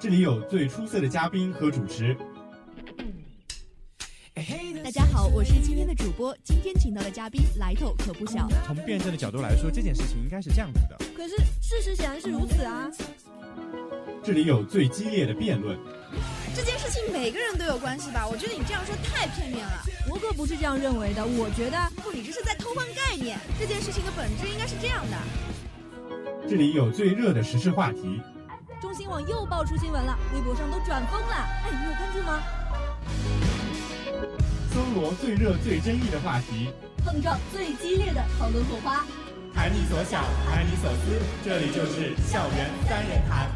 这里有最出色的嘉宾和主持。大家好，我是今天的主播。今天请到的嘉宾来头可不小。从辩证的角度来说，这件事情应该是这样子的。可是事实显然是如此啊！这里有最激烈的辩论。这件事情每个人都有关系吧？我觉得你这样说太片面了。我可不是这样认为的。我觉得不，你这是在偷换概念。这件事情的本质应该是这样的。这里有最热的时事话题。中新网又爆出新闻了，微博上都转疯了。哎，你有关注吗？搜罗最热最争议的话题，碰撞最激烈的讨论火花，谈你所想，谈你所思，这里就是校园三人谈。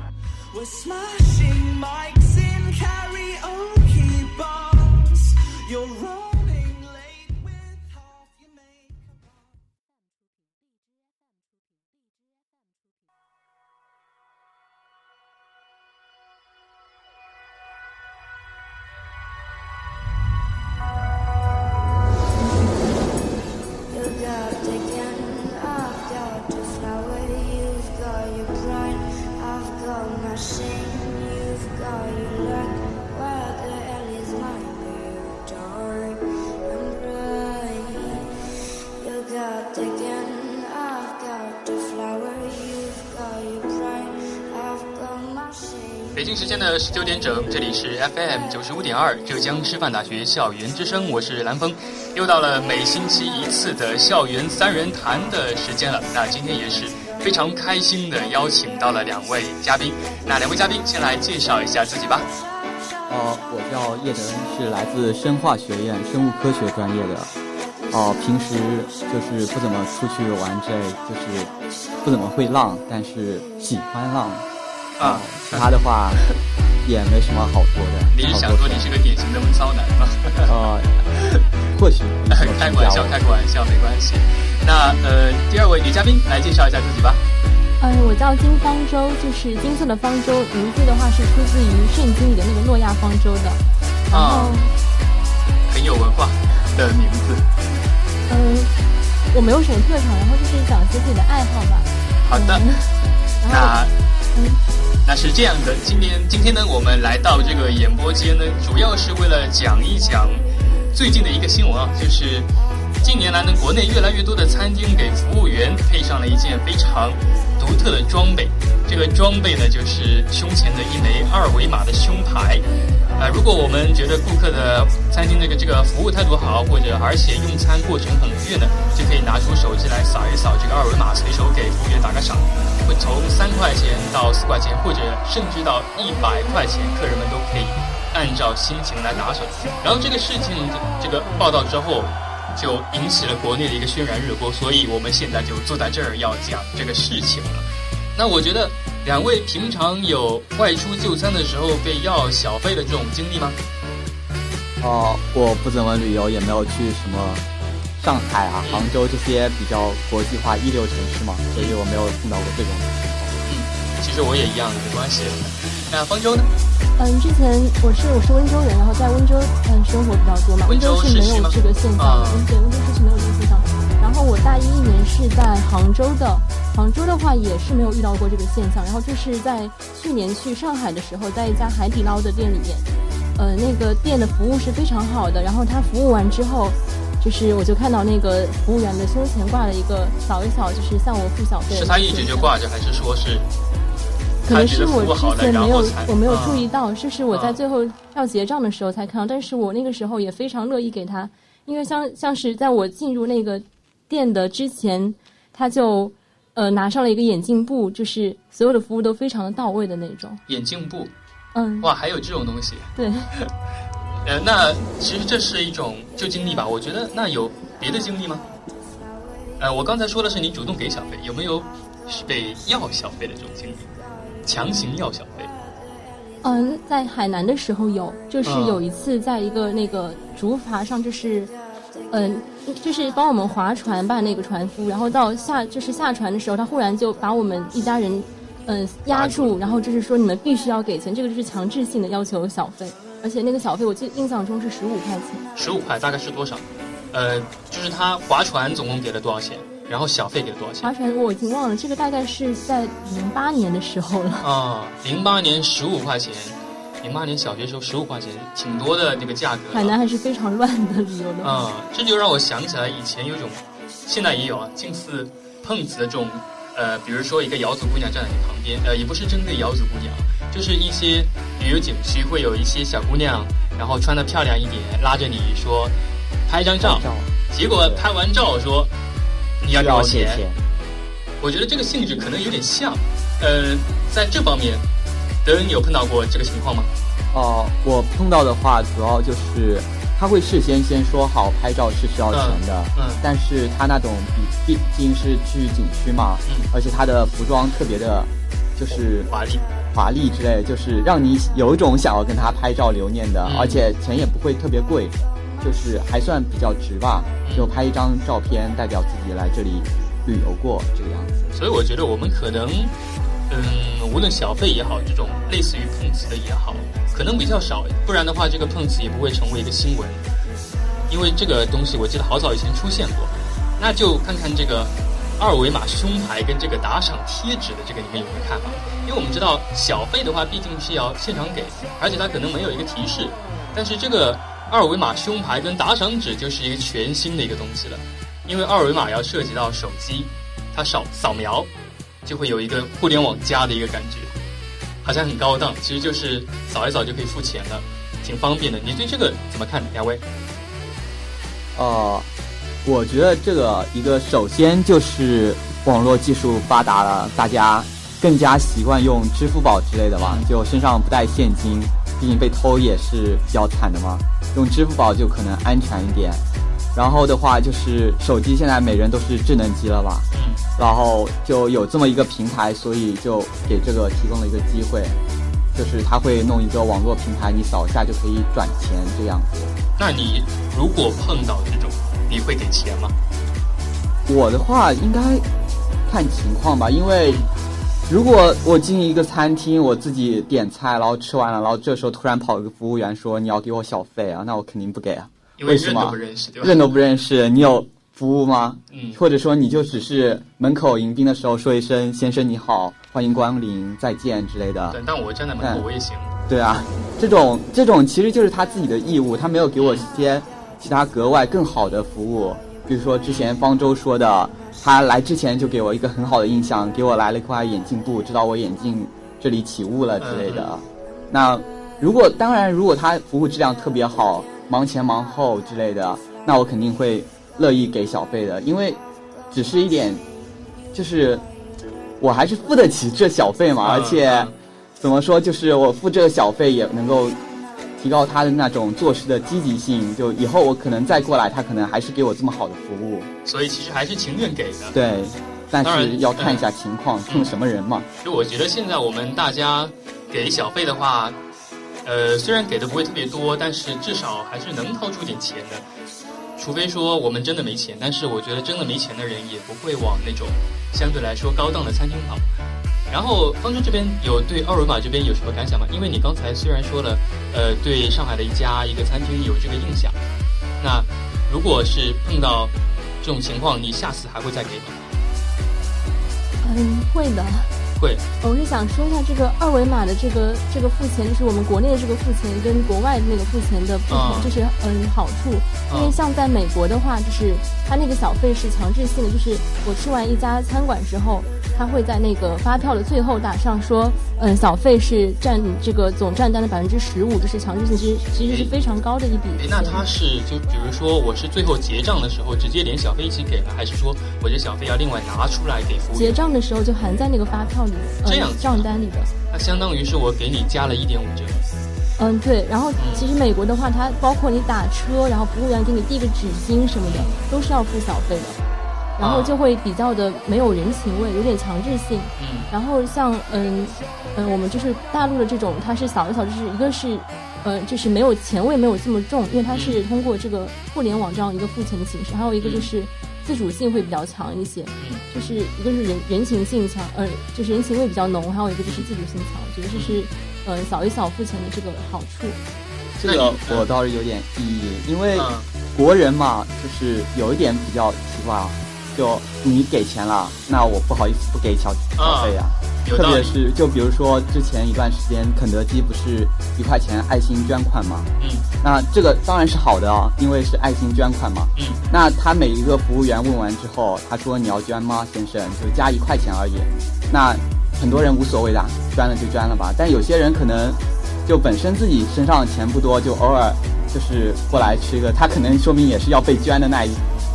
北京时间的十九点整，这里是 FM 九十五点二浙江师范大学校园之声，我是蓝峰，又到了每星期一次的校园三人谈的时间了。那今天也是非常开心的邀请到了两位嘉宾，那两位嘉宾先来介绍一下自己吧。呃，我叫叶德恩，是来自生化学院生物科学专业的。哦，平时就是不怎么出去玩之类，就是不怎么会浪，但是喜欢浪。啊，其他的话也没什么好说的。你是想说你是个典型的闷骚男吗？啊，或许开个玩笑，开个玩笑，没关系。那呃，第二位女嘉宾来介绍一下自己吧。嗯，我叫金方舟，就是金色的方舟，名字的话是出自于圣经里的那个诺亚方舟的。啊，很有文化的名字。嗯，我没有什么特长，然后就是讲一些自己的爱好吧。好的，那嗯。那是这样的，今天今天呢，我们来到这个演播间呢，主要是为了讲一讲最近的一个新闻啊，就是近年来呢，国内越来越多的餐厅给服务员配上了一件非常独特的装备，这个装备呢，就是胸前的一枚二维码的胸牌。啊，如果我们觉得顾客的餐厅这个这个服务态度好，或者而且用餐过程很愉悦呢，就可以拿出手机来扫一扫这个二维码，随手给服务员打个赏，会从三块钱到四块钱，或者甚至到一百块钱，客人们都可以按照心情来打赏。然后这个事情这个报道之后，就引起了国内的一个轩然热播，所以我们现在就坐在这儿要讲这个事情了。那我觉得。两位平常有外出就餐的时候被要小费的这种经历吗？哦，我不怎么旅游，也没有去什么上海啊、杭州这些比较国际化一流城市嘛，所以我没有碰到过这种其实我也一样，没关系。那方舟呢？嗯，之前我是我是温州人，然后在温州嗯生活比较多嘛，温州是没有这个现象的，对，温州市区没有这个现象。然后我大一一年是在杭州的。杭州的话也是没有遇到过这个现象，然后就是在去年去上海的时候，在一家海底捞的店里面，呃，那个店的服务是非常好的，然后他服务完之后，就是我就看到那个服务员的胸前挂了一个扫一扫，就是向我付小费。是他一直就挂着，还是说是？可能是我之前没有我没有注意到，就是我在最后要结账的时候才看到，但是我那个时候也非常乐意给他，因为像像是在我进入那个店的之前，他就。呃，拿上了一个眼镜布，就是所有的服务都非常的到位的那种。眼镜布，嗯，哇，还有这种东西。对。呃，那其实这是一种就经历吧？我觉得那有别的经历吗？呃，我刚才说的是你主动给小费，有没有被要小费的这种经历？强行要小费？嗯，在海南的时候有，就是有一次在一个那个竹筏上，就是。嗯，就是帮我们划船吧，那个船夫，然后到下就是下船的时候，他忽然就把我们一家人，嗯压住，然后就是说你们必须要给钱，这个就是强制性的要求小费，而且那个小费我记印象中是十五块钱。十五块大概是多少？呃，就是他划船总共给了多少钱？然后小费给了多少钱？划船我已经忘了，这个大概是在零八年的时候了。啊，零八年十五块钱，零八年小学时候十五块钱，挺多的那个价格。海南还是非常乱的旅游的。啊，这就让我想起来以前有种，现在也有啊，近似碰瓷的这种，呃，比如说一个瑶族姑娘站在你旁边，呃，也不是针对瑶族姑娘，就是一些旅游景区会有一些小姑娘，然后穿的漂亮一点，拉着你说拍张照，结果拍完照说。你要给我钱，我觉得这个性质可能有点像。呃，在这方面，德恩，你有碰到过这个情况吗？哦，我碰到的话，主要就是他会事先先说好拍照是需要钱的，嗯，但是他那种毕毕竟是去景区嘛，嗯，而且他的服装特别的，就是华丽华丽之类，就是让你有一种想要跟他拍照留念的，而且钱也不会特别贵。就是还算比较值吧，就拍一张照片代表自己来这里旅游过这个样子。所以我觉得我们可能，嗯，无论小费也好，这种类似于碰瓷的也好，可能比较少。不然的话，这个碰瓷也不会成为一个新闻。因为这个东西我记得好早以前出现过。那就看看这个二维码胸牌跟这个打赏贴纸的这个你们有没有看法？因为我们知道小费的话毕竟是要现场给，而且它可能没有一个提示，但是这个。二维码胸牌跟打赏纸就是一个全新的一个东西了，因为二维码要涉及到手机，它扫扫描就会有一个互联网加的一个感觉，好像很高档，其实就是扫一扫就可以付钱了，挺方便的。你对这个怎么看，两位？呃，我觉得这个一个首先就是网络技术发达了，大家更加习惯用支付宝之类的吧，就身上不带现金。毕竟被偷也是比较惨的嘛，用支付宝就可能安全一点。然后的话就是手机现在每人都是智能机了吧，然后就有这么一个平台，所以就给这个提供了一个机会，就是他会弄一个网络平台，你扫一下就可以转钱这样子。那你如果碰到这种，你会给钱吗？我的话应该看情况吧，因为。如果我进一个餐厅，我自己点菜，然后吃完了，然后这时候突然跑一个服务员说你要给我小费啊，那我肯定不给啊。为什么？认都不认识，你有服务吗？嗯。或者说你就只是门口迎宾的时候说一声先生你好，欢迎光临，再见之类的。对，但我站在门口我也行。对啊，这种这种其实就是他自己的义务，他没有给我一些其他格外更好的服务，比如说之前方舟说的。他来之前就给我一个很好的印象，给我来了一块眼镜布，知道我眼镜这里起雾了之类的。那如果当然，如果他服务质量特别好，忙前忙后之类的，那我肯定会乐意给小费的，因为只是一点，就是我还是付得起这小费嘛，而且怎么说，就是我付这个小费也能够。提高他的那种做事的积极性，就以后我可能再过来，他可能还是给我这么好的服务。所以其实还是情愿给的。对，但是要看一下情况，碰什么人嘛。就我觉得现在我们大家给小费的话，呃，虽然给的不会特别多，但是至少还是能掏出点钱的。除非说我们真的没钱，但是我觉得真的没钱的人也不会往那种相对来说高档的餐厅跑。然后方舟这边有对二维码这边有什么感想吗？因为你刚才虽然说了，呃，对上海的一家一个餐厅有这个印象，那如果是碰到这种情况，你下次还会再给吗？嗯，会的。会。我是想说一下这个二维码的这个这个付钱，就是我们国内的这个付钱跟国外的那个付钱的不同，就是嗯好处。因为像在美国的话，就是它那个小费是强制性的，就是我吃完一家餐馆之后。他会在那个发票的最后打上说，嗯，小费是占这个总账单的百分之十五，这是强制性，其实其实是非常高的一笔。那他是就比如说我是最后结账的时候直接连小费一起给了，还是说我这小费要另外拿出来给服务员？结账的时候就含在那个发票里，这样账单里的。那相当于是我给你加了一点五折。嗯，对。然后其实美国的话，它包括你打车，然后服务员给你递个纸巾什么的，都是要付小费的。然后就会比较的没有人情味，有点强制性。嗯。然后像嗯嗯，我们就是大陆的这种，它是扫一扫，就是一个是，呃，就是没有钱味没有这么重，因为它是通过这个互联网这样一个付钱的形式。还有一个就是自主性会比较强一些，就是一个是人人情性强，呃，就是人情味比较浓。还有一个就是自主性强，我觉得这是呃扫一扫付钱的这个好处。这个我倒是有点异议，因为国人嘛，就是有一点比较奇怪啊。就你给钱了，那我不好意思不给小小费啊。特别是就比如说之前一段时间，肯德基不是一块钱爱心捐款吗？嗯。那这个当然是好的啊，因为是爱心捐款嘛。嗯。那他每一个服务员问完之后，他说你要捐吗，先生？就加一块钱而已。那很多人无所谓的，捐了就捐了吧。但有些人可能就本身自己身上钱不多，就偶尔就是过来吃一个，他可能说明也是要被捐的那一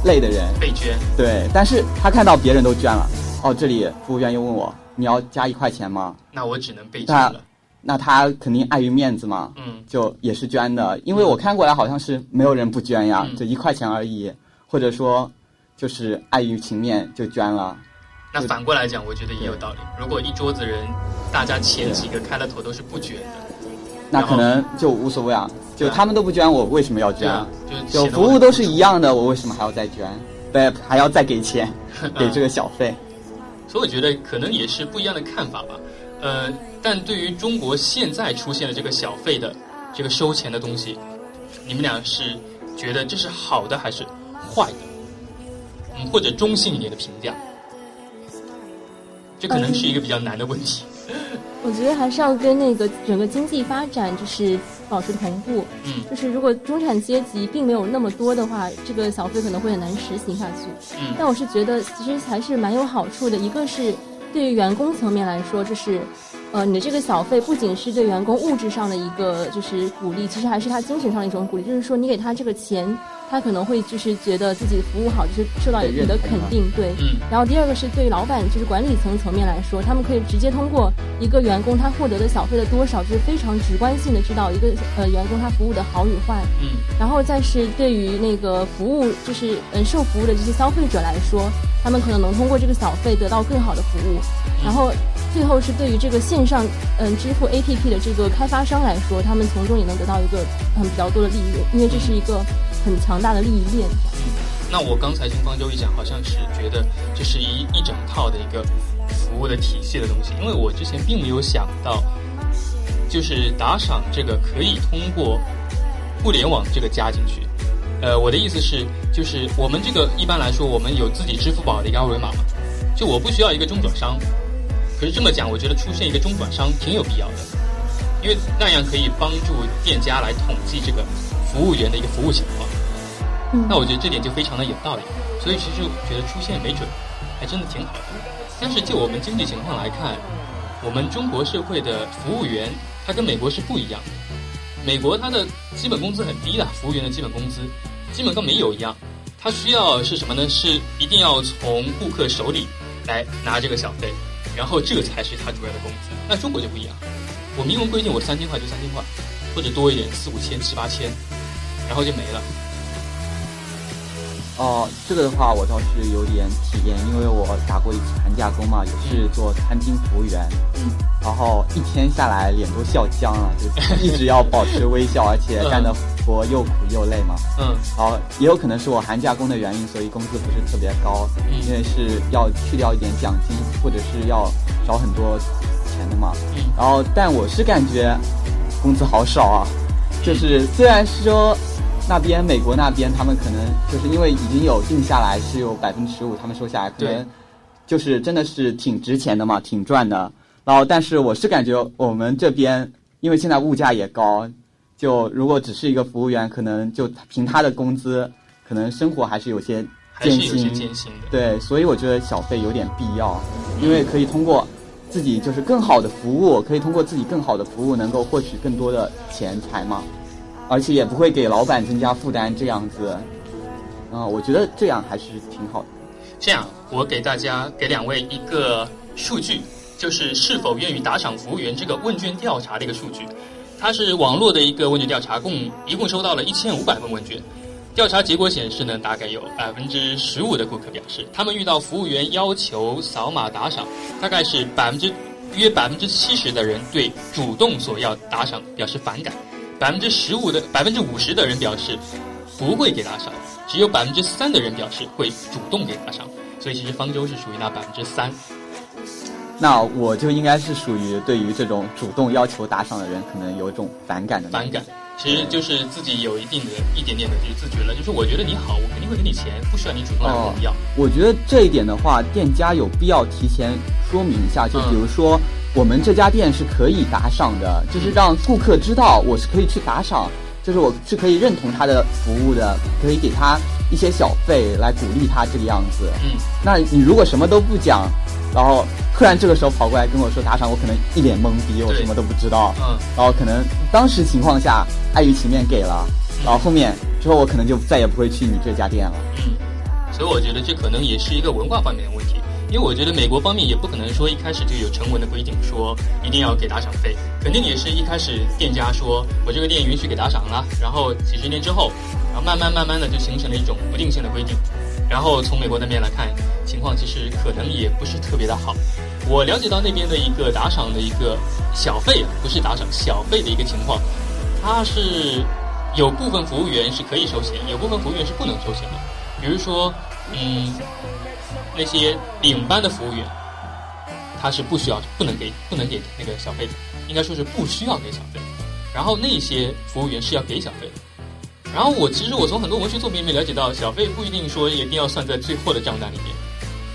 类的人。被捐。对，但是他看到别人都捐了，哦，这里服务员又问我。你要加一块钱吗？那我只能被捐了。那他肯定碍于面子嘛，嗯，就也是捐的。因为我看过来好像是没有人不捐呀，就一块钱而已，或者说就是碍于情面就捐了。那反过来讲，我觉得也有道理。如果一桌子人，大家前几个开了头都是不捐的，那可能就无所谓啊。就他们都不捐，我为什么要捐？就服务都是一样的，我为什么还要再捐？对，还要再给钱，给这个小费。所以我觉得可能也是不一样的看法吧，呃，但对于中国现在出现的这个小费的这个收钱的东西，你们俩是觉得这是好的还是坏的？嗯，或者中性一点的评价，这可能是一个比较难的问题。我觉得还是要跟那个整个经济发展就是保持同步。嗯，就是如果中产阶级并没有那么多的话，这个小费可能会很难实行下去。嗯，但我是觉得其实还是蛮有好处的。一个是对于员工层面来说，就是，呃，你的这个小费不仅是对员工物质上的一个就是鼓励，其实还是他精神上的一种鼓励。就是说，你给他这个钱。他可能会就是觉得自己服务好，就是受到你的肯定，对。嗯。然后第二个是对于老板，就是管理层层面来说，他们可以直接通过一个员工他获得的小费的多少，就是非常直观性的知道一个呃员工他服务的好与坏。嗯。然后再是对于那个服务，就是嗯受服务的这些消费者来说，他们可能能通过这个小费得到更好的服务。然后最后是对于这个线上嗯支付 APP 的这个开发商来说，他们从中也能得到一个嗯比较多的利润，因为这是一个。很强大的利益链。嗯，那我刚才听方舟一讲，好像是觉得这是一一整套的一个服务的体系的东西。因为我之前并没有想到，就是打赏这个可以通过互联网这个加进去。呃，我的意思是，就是我们这个一般来说，我们有自己支付宝的一个二维码嘛，就我不需要一个中转商。可是这么讲，我觉得出现一个中转商挺有必要的，因为那样可以帮助店家来统计这个服务员的一个服务情况。那我觉得这点就非常的有道理，所以其实觉得出现没准还真的挺好的。但是就我们经济情况来看，我们中国社会的服务员他跟美国是不一样的。美国他的基本工资很低的，服务员的基本工资基本跟没有一样。他需要是什么呢？是一定要从顾客手里来拿这个小费，然后这才是他主要的工资。那中国就不一样，我明文规定我三千块就三千块，或者多一点四五千七八千，然后就没了。哦，这个的话我倒是有点体验，因为我打过一次寒假工嘛，也是做餐厅服务员，然后一天下来脸都笑僵了，就 一直要保持微笑，而且干的活又苦又累嘛。嗯，然后也有可能是我寒假工的原因，所以工资不是特别高，因为是要去掉一点奖金，或者是要少很多钱的嘛。嗯，然后但我是感觉工资好少啊，就是虽然说。那边美国那边，他们可能就是因为已经有定下来是有百分之十五，他们收下来可能就是真的是挺值钱的嘛，挺赚的。然后，但是我是感觉我们这边，因为现在物价也高，就如果只是一个服务员，可能就凭他的工资，可能生活还是有些艰辛。艰辛的。对，所以我觉得小费有点必要，因为可以通过自己就是更好的服务，可以通过自己更好的服务，能够获取更多的钱财嘛。而且也不会给老板增加负担，这样子，啊，我觉得这样还是挺好的。这样，我给大家给两位一个数据，就是是否愿意打赏服务员这个问卷调查的一个数据。它是网络的一个问卷调查，共一共收到了一千五百份问卷。调查结果显示呢，大概有百分之十五的顾客表示，他们遇到服务员要求扫码打赏，大概是百分之约百分之七十的人对主动索要打赏表示反感。百分之十五的百分之五十的人表示不会给打赏，只有百分之三的人表示会主动给打赏。所以其实方舟是属于那百分之三。那我就应该是属于对于这种主动要求打赏的人，可能有一种反感的。反感。其实就是自己有一定的一点点的就是自觉了，就是我觉得你好，我肯定会给你钱，不需要你主动来跟我要。我觉得这一点的话，店家有必要提前说明一下，就比如说我们这家店是可以打赏的，就是让顾客知道我是可以去打赏，就是我是可以认同他的服务的，可以给他一些小费来鼓励他这个样子。嗯，那你如果什么都不讲，然后。突然这个时候跑过来跟我说打赏，我可能一脸懵逼，我什么都不知道。嗯，然后可能当时情况下碍于情面给了，然后后面之后我可能就再也不会去你这家店了。嗯，所以我觉得这可能也是一个文化方面的问题，因为我觉得美国方面也不可能说一开始就有成文的规定说一定要给打赏费，肯定也是一开始店家说我这个店允许给打赏了，然后几十年之后，然后慢慢慢慢的就形成了一种不定性的规定。然后从美国那边来看，情况其实可能也不是特别的好。我了解到那边的一个打赏的一个小费，不是打赏小费的一个情况，它是有部分服务员是可以收钱，有部分服务员是不能收钱的。比如说，嗯，那些领班的服务员，他是不需要、不能给、不能给那个小费的，应该说是不需要给小费。然后那些服务员是要给小费的。然后我其实我从很多文学作品里面了解到，小费不一定说一定要算在最后的账单里面，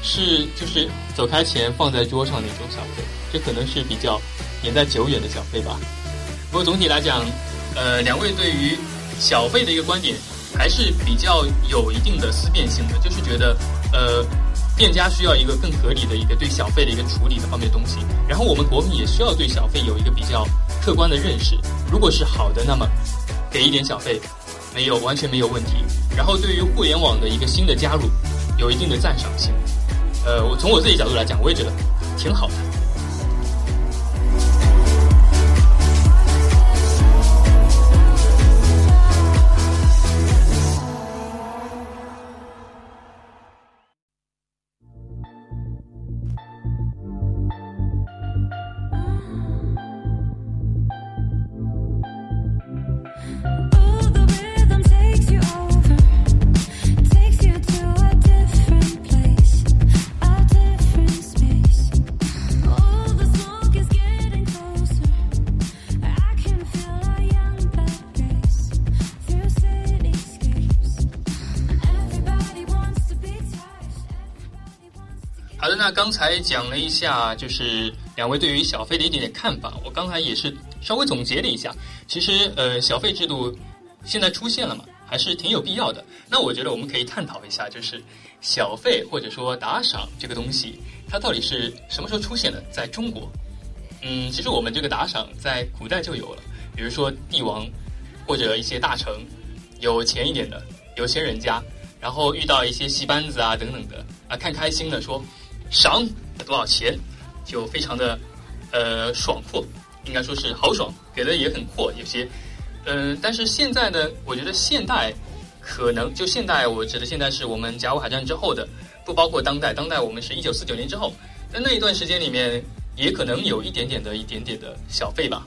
是就是走开前放在桌上那种小费，这可能是比较年代久远的小费吧。不过总体来讲，呃，两位对于小费的一个观点还是比较有一定的思辨性的，就是觉得呃，店家需要一个更合理的一个对小费的一个处理的方面的东西，然后我们国民也需要对小费有一个比较客观的认识。如果是好的，那么给一点小费。没有，完全没有问题。然后对于互联网的一个新的加入，有一定的赞赏性。呃，我从我自己角度来讲，我也觉得挺好的。讲了一下，就是两位对于小费的一点点看法。我刚才也是稍微总结了一下，其实呃，小费制度现在出现了嘛，还是挺有必要的。那我觉得我们可以探讨一下，就是小费或者说打赏这个东西，它到底是什么时候出现的？在中国，嗯，其实我们这个打赏在古代就有了，比如说帝王或者一些大臣，有钱一点的有钱人家，然后遇到一些戏班子啊等等的啊，看开心的说。赏多少钱，就非常的呃爽阔，应该说是豪爽，给的也很阔，有些嗯，但是现在呢，我觉得现代可能就现代，我指的现在是我们甲午海战之后的，不包括当代，当代我们是一九四九年之后，在那一段时间里面，也可能有一点点的一点点的小费吧，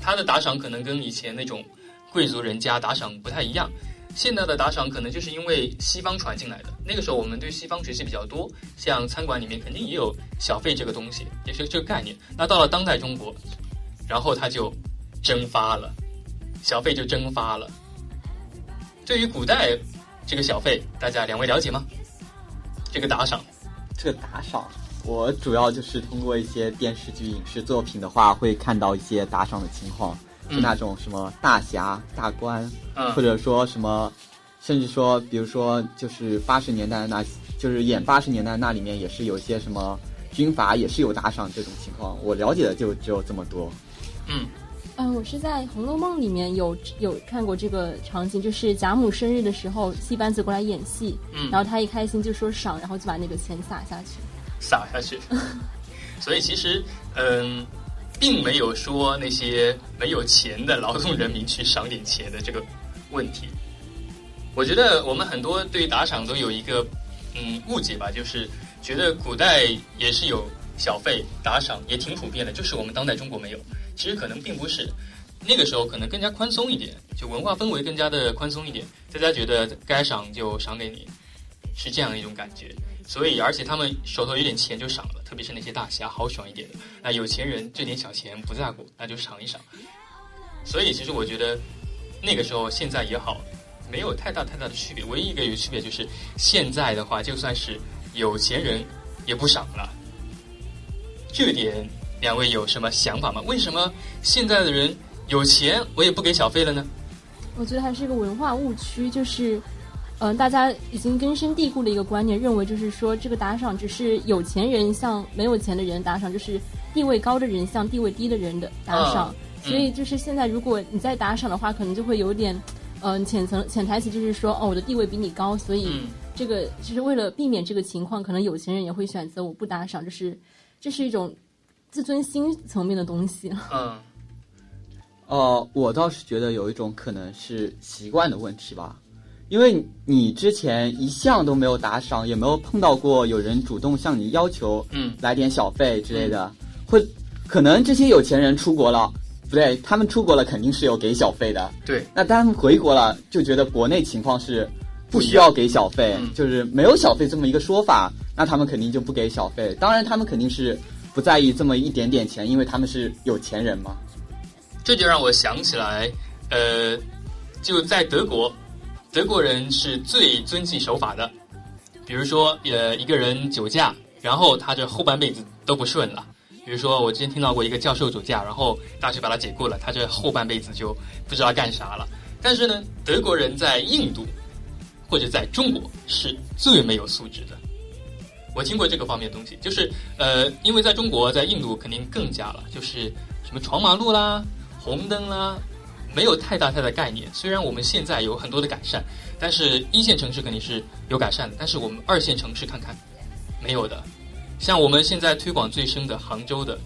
他的打赏可能跟以前那种贵族人家打赏不太一样。现在的打赏可能就是因为西方传进来的，那个时候我们对西方学习比较多，像餐馆里面肯定也有小费这个东西，也是这个概念。那到了当代中国，然后它就蒸发了，小费就蒸发了。对于古代这个小费，大家两位了解吗？这个打赏，这个打赏，我主要就是通过一些电视剧、影视作品的话，会看到一些打赏的情况。是那种什么大侠、大官，或者说什么，甚至说，比如说，就是八十年代那，就是演八十年代那里面也是有些什么军阀也是有打赏这种情况。我了解的就只有这么多。嗯，嗯，我是在《红楼梦》里面有有看过这个场景，就是贾母生日的时候，戏班子过来演戏，嗯，然后他一开心就说赏，然后就把那个钱撒下去，撒下去。所以其实，嗯。并没有说那些没有钱的劳动人民去赏点钱的这个问题。我觉得我们很多对于打赏都有一个嗯误解吧，就是觉得古代也是有小费打赏，也挺普遍的，就是我们当代中国没有。其实可能并不是，那个时候可能更加宽松一点，就文化氛围更加的宽松一点，大家觉得该赏就赏给你，是这样一种感觉。所以，而且他们手头有点钱就赏了，特别是那些大侠豪爽一点的，那有钱人这点小钱不在乎，那就赏一赏。所以，其实我觉得那个时候现在也好，没有太大太大的区别。唯一一个有区别就是现在的话，就算是有钱人也不赏了。这点两位有什么想法吗？为什么现在的人有钱我也不给小费了呢？我觉得还是一个文化误区，就是，嗯，大家已经根深蒂固的一个观念，认为就是说这个打赏只是有钱人向没有钱的人打赏，就是地位高的人向地位低的人的打赏。所以就是现在，如果你在打赏的话，可能就会有点，嗯，浅层潜台词就是说，哦，我的地位比你高，所以这个就是为了避免这个情况，可能有钱人也会选择我不打赏，就是这是一种自尊心层面的东西。嗯。哦，我倒是觉得有一种可能是习惯的问题吧，因为你之前一向都没有打赏，也没有碰到过有人主动向你要求，嗯，来点小费之类的，会可能这些有钱人出国了，不对，他们出国了肯定是有给小费的，对，那他们回国了就觉得国内情况是不需要给小费，就是没有小费这么一个说法，那他们肯定就不给小费。当然，他们肯定是不在意这么一点点钱，因为他们是有钱人嘛。这就让我想起来，呃，就在德国，德国人是最遵纪守法的。比如说，呃，一个人酒驾，然后他这后半辈子都不顺了。比如说，我之前听到过一个教授酒驾，然后大学把他解雇了，他这后半辈子就不知道干啥了。但是呢，德国人在印度或者在中国是最没有素质的。我听过这个方面的东西，就是呃，因为在中国，在印度肯定更加了，就是什么闯马路啦。红灯啦，没有太大太大概念。虽然我们现在有很多的改善，但是一线城市肯定是有改善的。但是我们二线城市看看，没有的。像我们现在推广最深的杭州的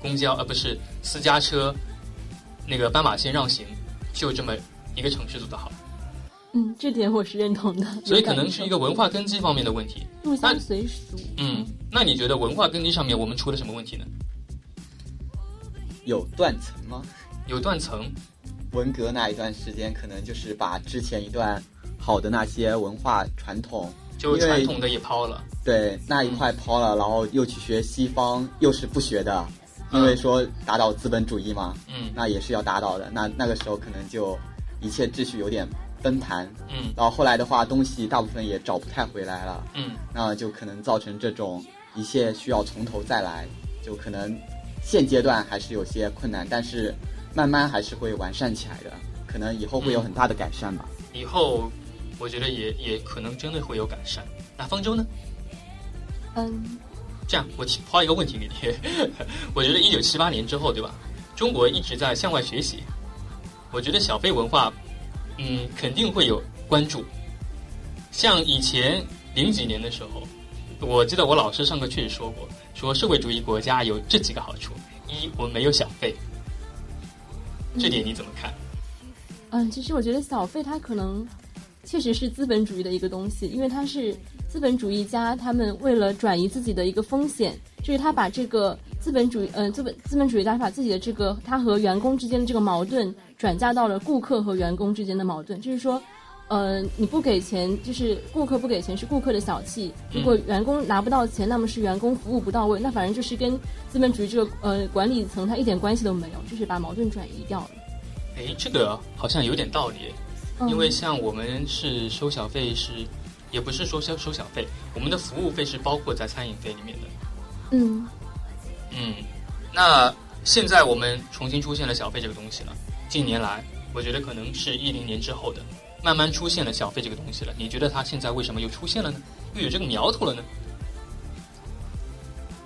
公交，而不是私家车，那个斑马线让行，就这么一个城市做得好。嗯，这点我是认同的。所以可能是一个文化根基方面的问题。入乡随俗。嗯，那你觉得文化根基上面我们出了什么问题呢？有断层吗？有断层，文革那一段时间，可能就是把之前一段好的那些文化传统，就传统的也抛了。对，那一块抛了，然后又去学西方，又是不学的，因为说打倒资本主义嘛。嗯。那也是要打倒的。那那个时候可能就一切秩序有点崩盘。嗯。然后后来的话，东西大部分也找不太回来了。嗯。那就可能造成这种一切需要从头再来，就可能现阶段还是有些困难，但是。慢慢还是会完善起来的，可能以后会有很大的改善吧。以后我觉得也也可能真的会有改善。那方舟呢？嗯，这样我抛一个问题给你，我觉得一九七八年之后，对吧？中国一直在向外学习，我觉得小费文化，嗯，肯定会有关注。像以前零几年的时候，我记得我老师上课确实说过，说社会主义国家有这几个好处：一，我们没有小费。这点你怎么看？嗯，其实我觉得小费它可能确实是资本主义的一个东西，因为它是资本主义家他们为了转移自己的一个风险，就是他把这个资本主义，嗯，资本资本主义家把自己的这个他和员工之间的这个矛盾转嫁到了顾客和员工之间的矛盾，就是说，呃，你不给钱，就是顾客不给钱是顾客的小气，如果员工拿不到钱，那么是员工服务不到位，那反正就是跟资本主义这个呃管理层他一点关系都没有，就是把矛盾转移掉了。哎，这个好像有点道理，因为像我们是收小费，是也不是说收收小费，我们的服务费是包括在餐饮费里面的。嗯嗯，那现在我们重新出现了小费这个东西了。近年来，我觉得可能是一零年之后的，慢慢出现了小费这个东西了。你觉得它现在为什么又出现了呢？又有这个苗头了呢？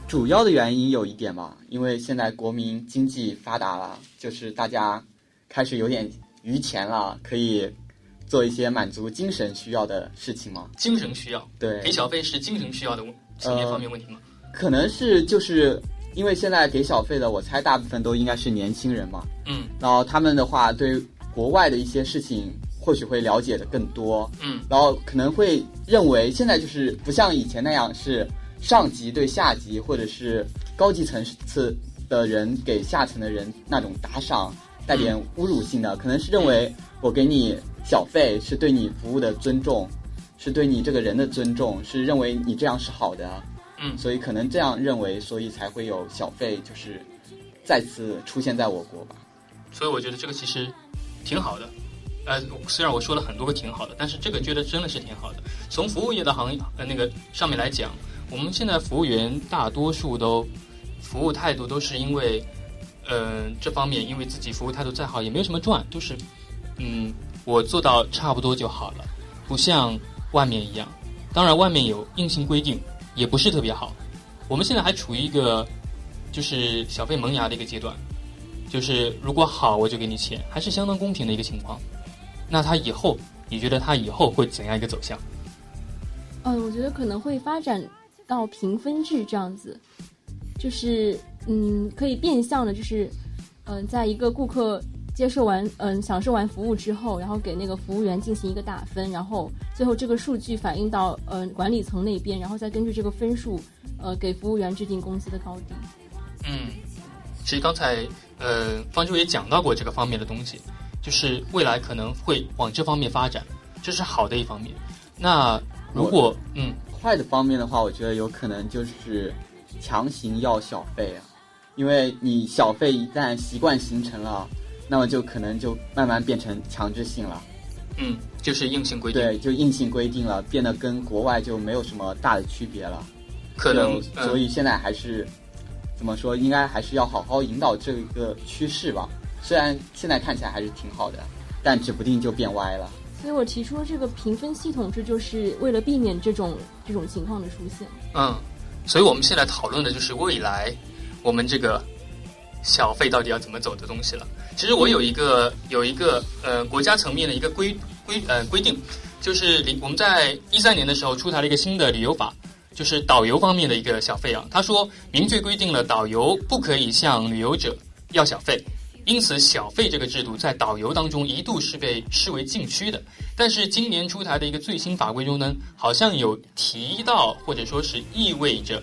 主要的原因有一点嘛，因为现在国民经济发达了，就是大家。开始有点余钱了，可以做一些满足精神需要的事情嘛？精神需要，对，给小费是精神需要的层面方面问题吗？可能是就是因为现在给小费的，我猜大部分都应该是年轻人嘛。嗯，然后他们的话对国外的一些事情或许会了解的更多。嗯，然后可能会认为现在就是不像以前那样是上级对下级或者是高级层次的人给下层的人那种打赏。带点侮辱性的，可能是认为我给你小费是对你服务的尊重，是对你这个人的尊重，是认为你这样是好的，嗯，所以可能这样认为，所以才会有小费，就是再次出现在我国吧。所以我觉得这个其实挺好的，呃，虽然我说了很多个挺好的，但是这个觉得真的是挺好的。从服务业的行业呃那个上面来讲，我们现在服务员大多数都服务态度都是因为，呃，这方面因为自己服务态度再好也没有什么赚，都是嗯，我做到差不多就好了，不像外面一样。当然，外面有硬性规定，也不是特别好。我们现在还处于一个就是小费萌芽的一个阶段，就是如果好我就给你钱，还是相当公平的一个情况。那他以后，你觉得他以后会怎样一个走向？嗯，我觉得可能会发展到评分制这样子，就是嗯，可以变相的，就是嗯，在一个顾客接受完嗯享受完服务之后，然后给那个服务员进行一个打分，然后最后这个数据反映到嗯管理层那边，然后再根据这个分数呃给服务员制定工资的高低。嗯，其实刚才呃方舟也讲到过这个方面的东西。就是未来可能会往这方面发展，这是好的一方面。那如果嗯坏的方面的话，我觉得有可能就是强行要小费啊，因为你小费一旦习惯形成了，那么就可能就慢慢变成强制性了。嗯，就是硬性规定。对，就硬性规定了，变得跟国外就没有什么大的区别了。可能，所以现在还是怎么说，应该还是要好好引导这个趋势吧。虽然现在看起来还是挺好的，但指不定就变歪了。所以我提出这个评分系统，这就是为了避免这种这种情况的出现。嗯，所以我们现在讨论的就是未来我们这个小费到底要怎么走的东西了。其实我有一个有一个呃国家层面的一个规规呃规定，就是我们在一三年的时候出台了一个新的旅游法，就是导游方面的一个小费啊。他说明确规定了导游不可以向旅游者要小费。因此，小费这个制度在导游当中一度是被视为禁区的。但是，今年出台的一个最新法规中呢，好像有提到或者说是意味着，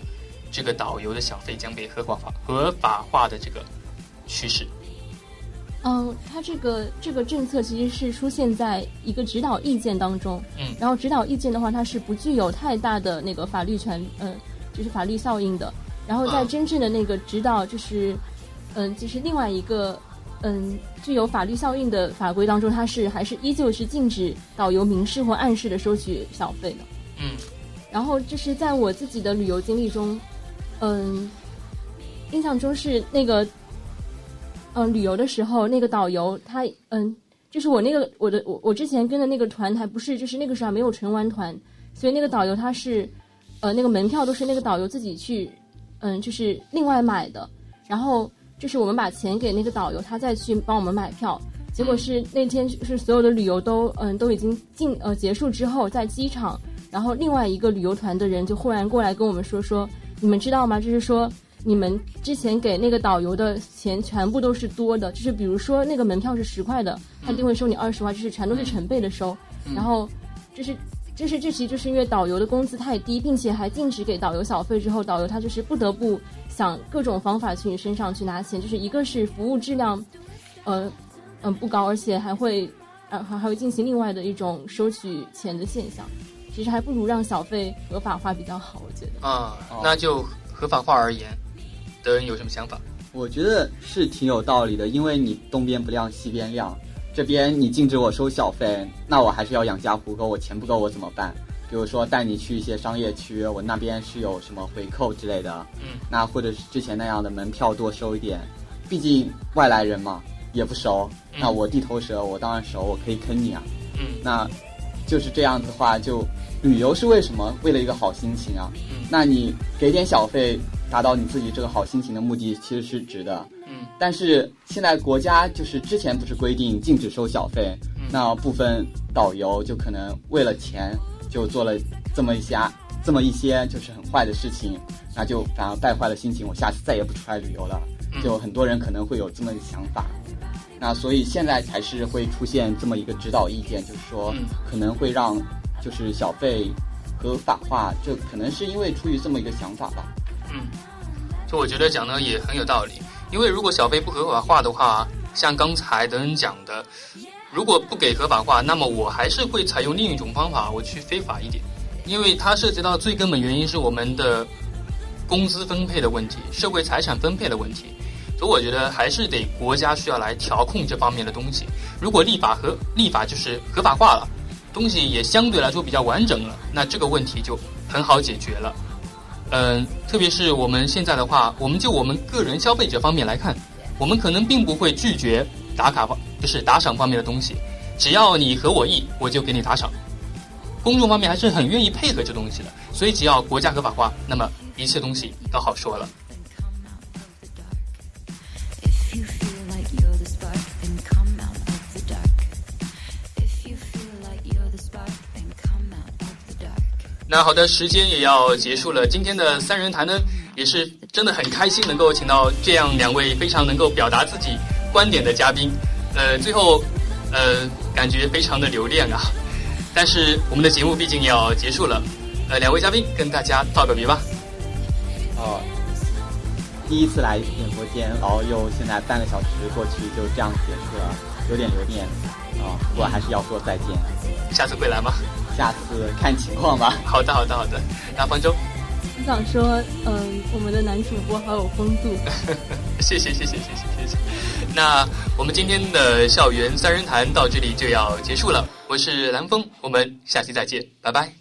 这个导游的小费将被合法化、合法化的这个趋势。嗯，它这个这个政策其实是出现在一个指导意见当中。嗯，然后指导意见的话，它是不具有太大的那个法律权，嗯，就是法律效应的。然后在真正的那个指导，就是，嗯，就是另外一个。嗯，具有法律效应的法规当中，它是还是依旧是禁止导游明示或暗示的收取小费的。嗯，然后就是在我自己的旅游经历中，嗯，印象中是那个，嗯，旅游的时候那个导游他，嗯，就是我那个我的我我之前跟的那个团还不是，就是那个时候还没有成玩团，所以那个导游他是，呃，那个门票都是那个导游自己去，嗯，就是另外买的，然后。就是我们把钱给那个导游，他再去帮我们买票。结果是那天是所有的旅游都嗯都已经进呃结束之后，在机场，然后另外一个旅游团的人就忽然过来跟我们说说，你们知道吗？就是说你们之前给那个导游的钱全部都是多的，就是比如说那个门票是十块的，他一定会收你二十块，就是全都是成倍的收。然后就是。这是这其实就是因为导游的工资太低，并且还禁止给导游小费之后，导游他就是不得不想各种方法去你身上去拿钱，就是一个是服务质量，呃，嗯不高，而且还会，呃还还会进行另外的一种收取钱的现象。其实还不如让小费合法化比较好，我觉得。啊，那就合法化而言，德恩有什么想法？我觉得是挺有道理的，因为你东边不亮西边亮。这边你禁止我收小费，那我还是要养家糊口，我钱不够我怎么办？比如说带你去一些商业区，我那边是有什么回扣之类的，嗯，那或者是之前那样的门票多收一点，毕竟外来人嘛也不熟，那我地头蛇我当然熟，我可以坑你啊，嗯，那就是这样子的话，就旅游是为什么？为了一个好心情啊，嗯，那你给点小费，达到你自己这个好心情的目的，其实是值的。但是现在国家就是之前不是规定禁止收小费，那部分导游就可能为了钱就做了这么一些这么一些就是很坏的事情，那就反而败坏了心情，我下次再也不出来旅游了。就很多人可能会有这么一个想法，那所以现在才是会出现这么一个指导意见，就是说可能会让就是小费合法化，这可能是因为出于这么一个想法吧。嗯，就我觉得讲的也很有道理。因为如果小费不合法化的话，像刚才德恩讲的，如果不给合法化，那么我还是会采用另一种方法，我去非法一点，因为它涉及到最根本原因是我们的工资分配的问题，社会财产分配的问题。所以我觉得还是得国家需要来调控这方面的东西。如果立法和立法就是合法化了，东西也相对来说比较完整了，那这个问题就很好解决了。嗯，特别是我们现在的话，我们就我们个人消费者方面来看，我们可能并不会拒绝打卡方，就是打赏方面的东西，只要你合我意，我就给你打赏。公众方面还是很愿意配合这东西的，所以只要国家合法化，那么一切东西都好说了。那好的，时间也要结束了。今天的三人谈呢，也是真的很开心，能够请到这样两位非常能够表达自己观点的嘉宾。呃，最后，呃，感觉非常的留恋啊。但是我们的节目毕竟要结束了，呃，两位嘉宾跟大家道个别吧。哦，第一次来演播间，然后又现在半个小时过去就这样结束了，有点留恋啊。不过还是要说再见。下次会来吗？下次看情况吧。好的，好的，好的。那方舟，我想说，嗯，我们的男主播好有风度。谢谢，谢谢，谢谢，谢谢。那我们今天的校园三人谈到这里就要结束了。我是蓝峰，我们下期再见，拜拜。